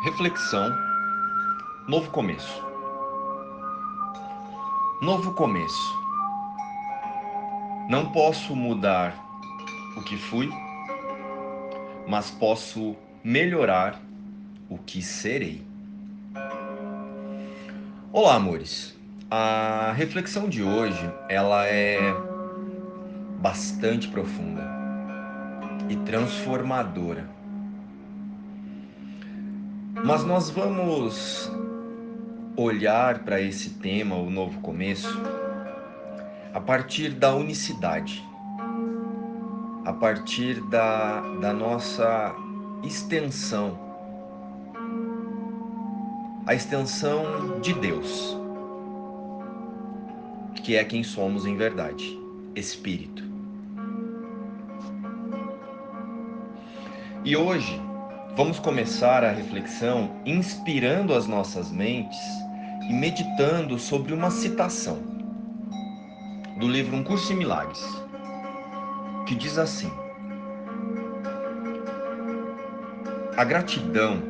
Reflexão, novo começo. Novo começo. Não posso mudar o que fui, mas posso melhorar o que serei. Olá, amores. A reflexão de hoje, ela é bastante profunda e transformadora mas nós vamos olhar para esse tema, o novo começo, a partir da unicidade, a partir da, da nossa extensão, a extensão de Deus, que é quem somos em verdade, Espírito. E hoje Vamos começar a reflexão inspirando as nossas mentes e meditando sobre uma citação do livro Um Curso em Milagres, que diz assim: A gratidão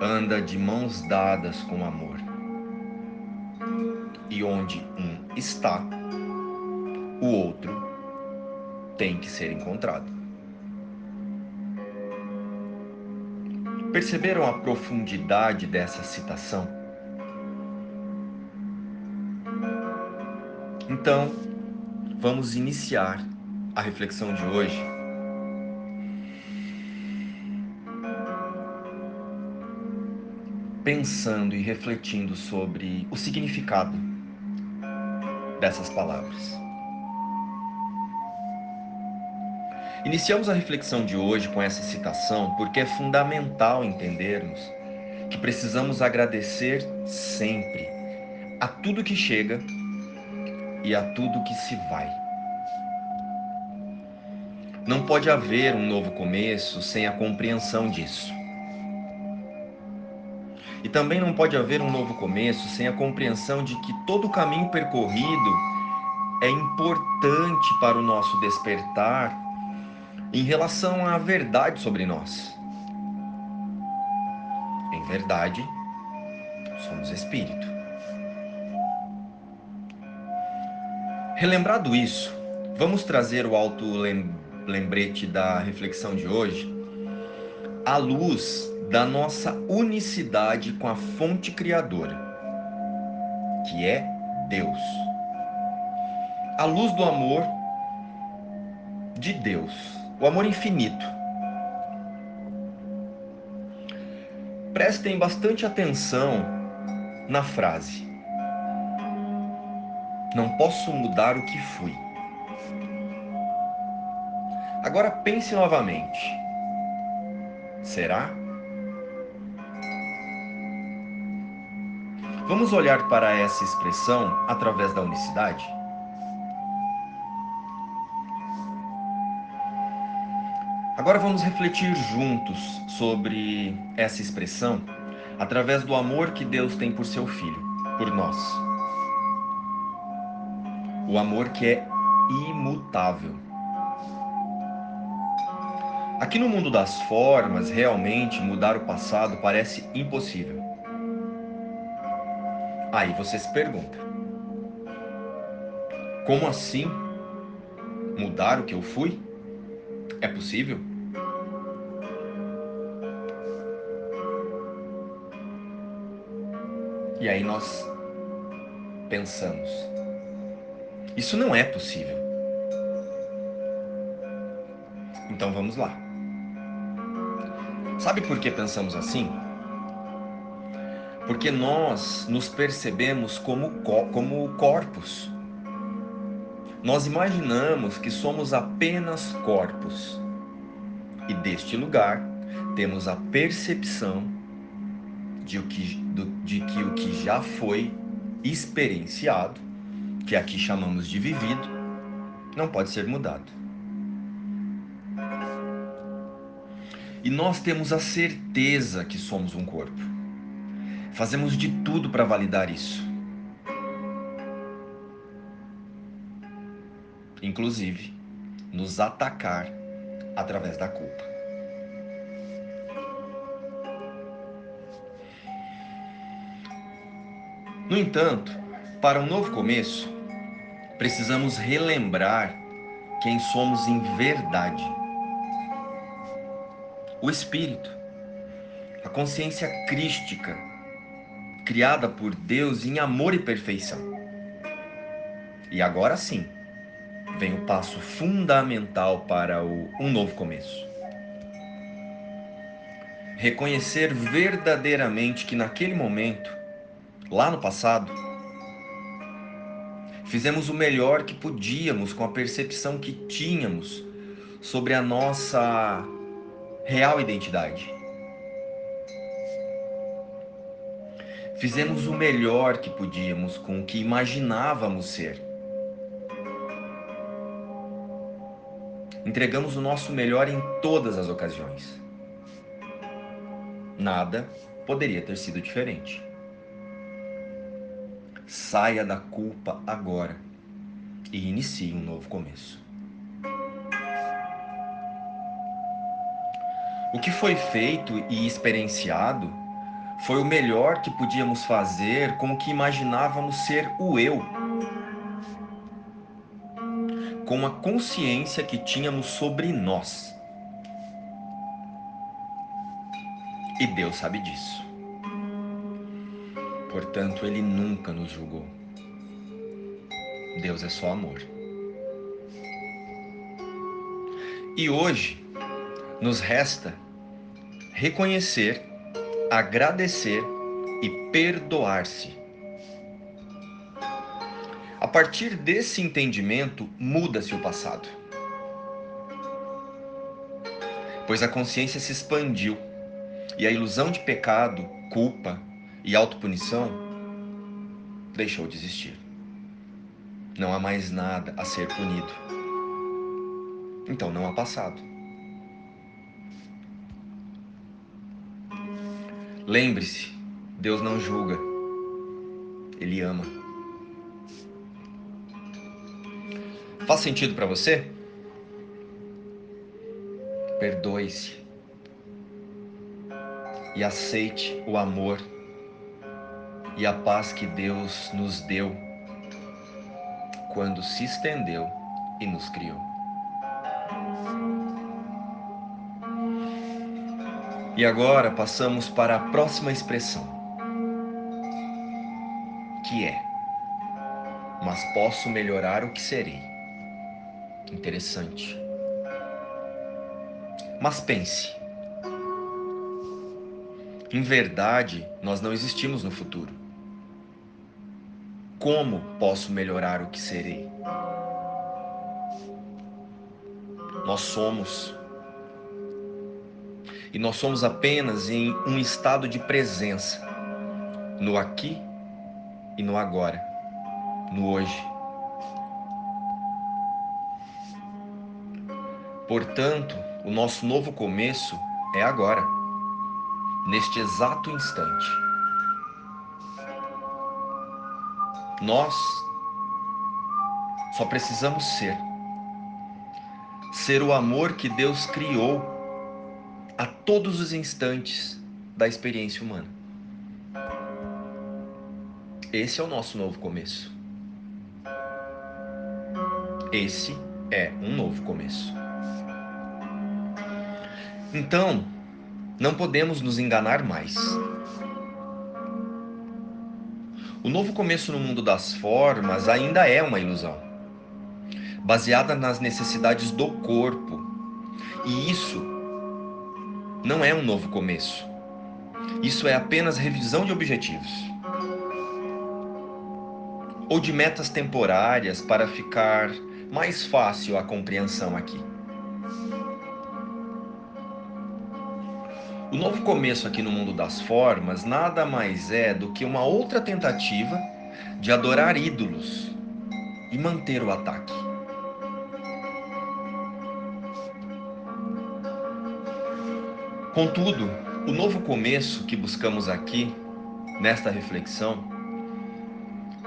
anda de mãos dadas com amor, e onde um está, o outro tem que ser encontrado. Perceberam a profundidade dessa citação? Então, vamos iniciar a reflexão de hoje. Pensando e refletindo sobre o significado dessas palavras. Iniciamos a reflexão de hoje com essa citação porque é fundamental entendermos que precisamos agradecer sempre a tudo que chega e a tudo que se vai. Não pode haver um novo começo sem a compreensão disso. E também não pode haver um novo começo sem a compreensão de que todo o caminho percorrido é importante para o nosso despertar em relação à verdade sobre nós. Em verdade, somos espírito. Relembrado isso, vamos trazer o alto lembrete da reflexão de hoje à luz da nossa unicidade com a fonte criadora, que é Deus. A luz do amor de Deus o amor infinito. Prestem bastante atenção na frase. Não posso mudar o que fui. Agora pense novamente. Será? Vamos olhar para essa expressão através da unicidade? Agora vamos refletir juntos sobre essa expressão através do amor que Deus tem por seu filho, por nós. O amor que é imutável. Aqui no mundo das formas, realmente mudar o passado parece impossível. Aí você se pergunta: como assim mudar o que eu fui? É possível? E aí nós pensamos: isso não é possível. Então vamos lá. Sabe por que pensamos assim? Porque nós nos percebemos como, como corpos. Nós imaginamos que somos apenas corpos. E deste lugar temos a percepção de, o que, do, de que o que já foi experienciado, que aqui chamamos de vivido, não pode ser mudado. E nós temos a certeza que somos um corpo. Fazemos de tudo para validar isso. Inclusive, nos atacar através da culpa. No entanto, para um novo começo, precisamos relembrar quem somos em verdade. O Espírito, a consciência crística, criada por Deus em amor e perfeição. E agora sim, vem o passo fundamental para o, um novo começo. Reconhecer verdadeiramente que naquele momento, lá no passado, fizemos o melhor que podíamos com a percepção que tínhamos sobre a nossa real identidade. Fizemos o melhor que podíamos com o que imaginávamos ser. Entregamos o nosso melhor em todas as ocasiões. Nada poderia ter sido diferente. Saia da culpa agora e inicie um novo começo. O que foi feito e experienciado foi o melhor que podíamos fazer com o que imaginávamos ser o eu com a consciência que tínhamos sobre nós. E Deus sabe disso. Portanto, Ele nunca nos julgou. Deus é só amor. E hoje nos resta reconhecer, agradecer e perdoar-se a partir desse entendimento, muda-se o passado. Pois a consciência se expandiu e a ilusão de pecado, culpa e autopunição deixou de existir. Não há mais nada a ser punido. Então não há passado. Lembre-se, Deus não julga, Ele ama. Faz sentido para você? Perdoe-se e aceite o amor e a paz que Deus nos deu quando se estendeu e nos criou. E agora passamos para a próxima expressão, que é: Mas posso melhorar o que serei. Interessante. Mas pense. Em verdade, nós não existimos no futuro. Como posso melhorar o que serei? Nós somos. E nós somos apenas em um estado de presença, no aqui e no agora, no hoje. Portanto, o nosso novo começo é agora, neste exato instante. Nós só precisamos ser. Ser o amor que Deus criou a todos os instantes da experiência humana. Esse é o nosso novo começo. Esse é um novo começo. Então, não podemos nos enganar mais. O novo começo no mundo das formas ainda é uma ilusão, baseada nas necessidades do corpo. E isso não é um novo começo. Isso é apenas revisão de objetivos ou de metas temporárias para ficar mais fácil a compreensão aqui. O novo começo aqui no mundo das formas nada mais é do que uma outra tentativa de adorar ídolos e manter o ataque. Contudo, o novo começo que buscamos aqui, nesta reflexão,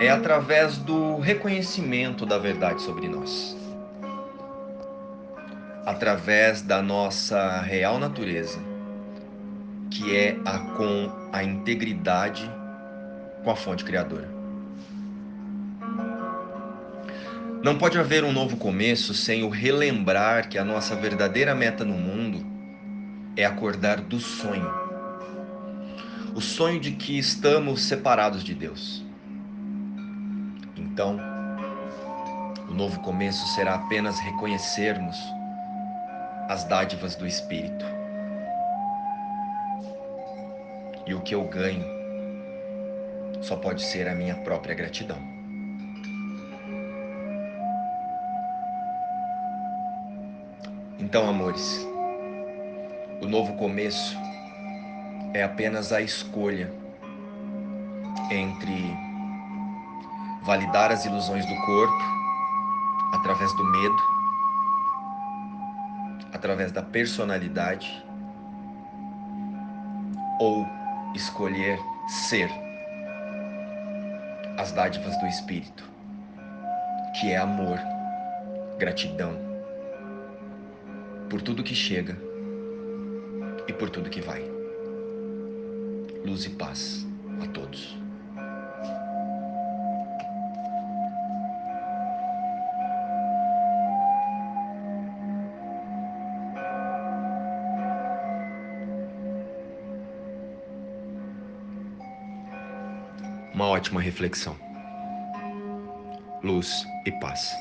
é através do reconhecimento da verdade sobre nós. Através da nossa real natureza que é a com a integridade com a fonte criadora. Não pode haver um novo começo sem o relembrar que a nossa verdadeira meta no mundo é acordar do sonho. O sonho de que estamos separados de Deus. Então, o novo começo será apenas reconhecermos as dádivas do Espírito. E o que eu ganho só pode ser a minha própria gratidão. Então, amores, o novo começo é apenas a escolha entre validar as ilusões do corpo através do medo, através da personalidade, ou escolher ser as dádivas do Espírito, que é amor, gratidão por tudo que chega e por tudo que vai. Luz e paz a todos. Ótima reflexão. Luz e paz.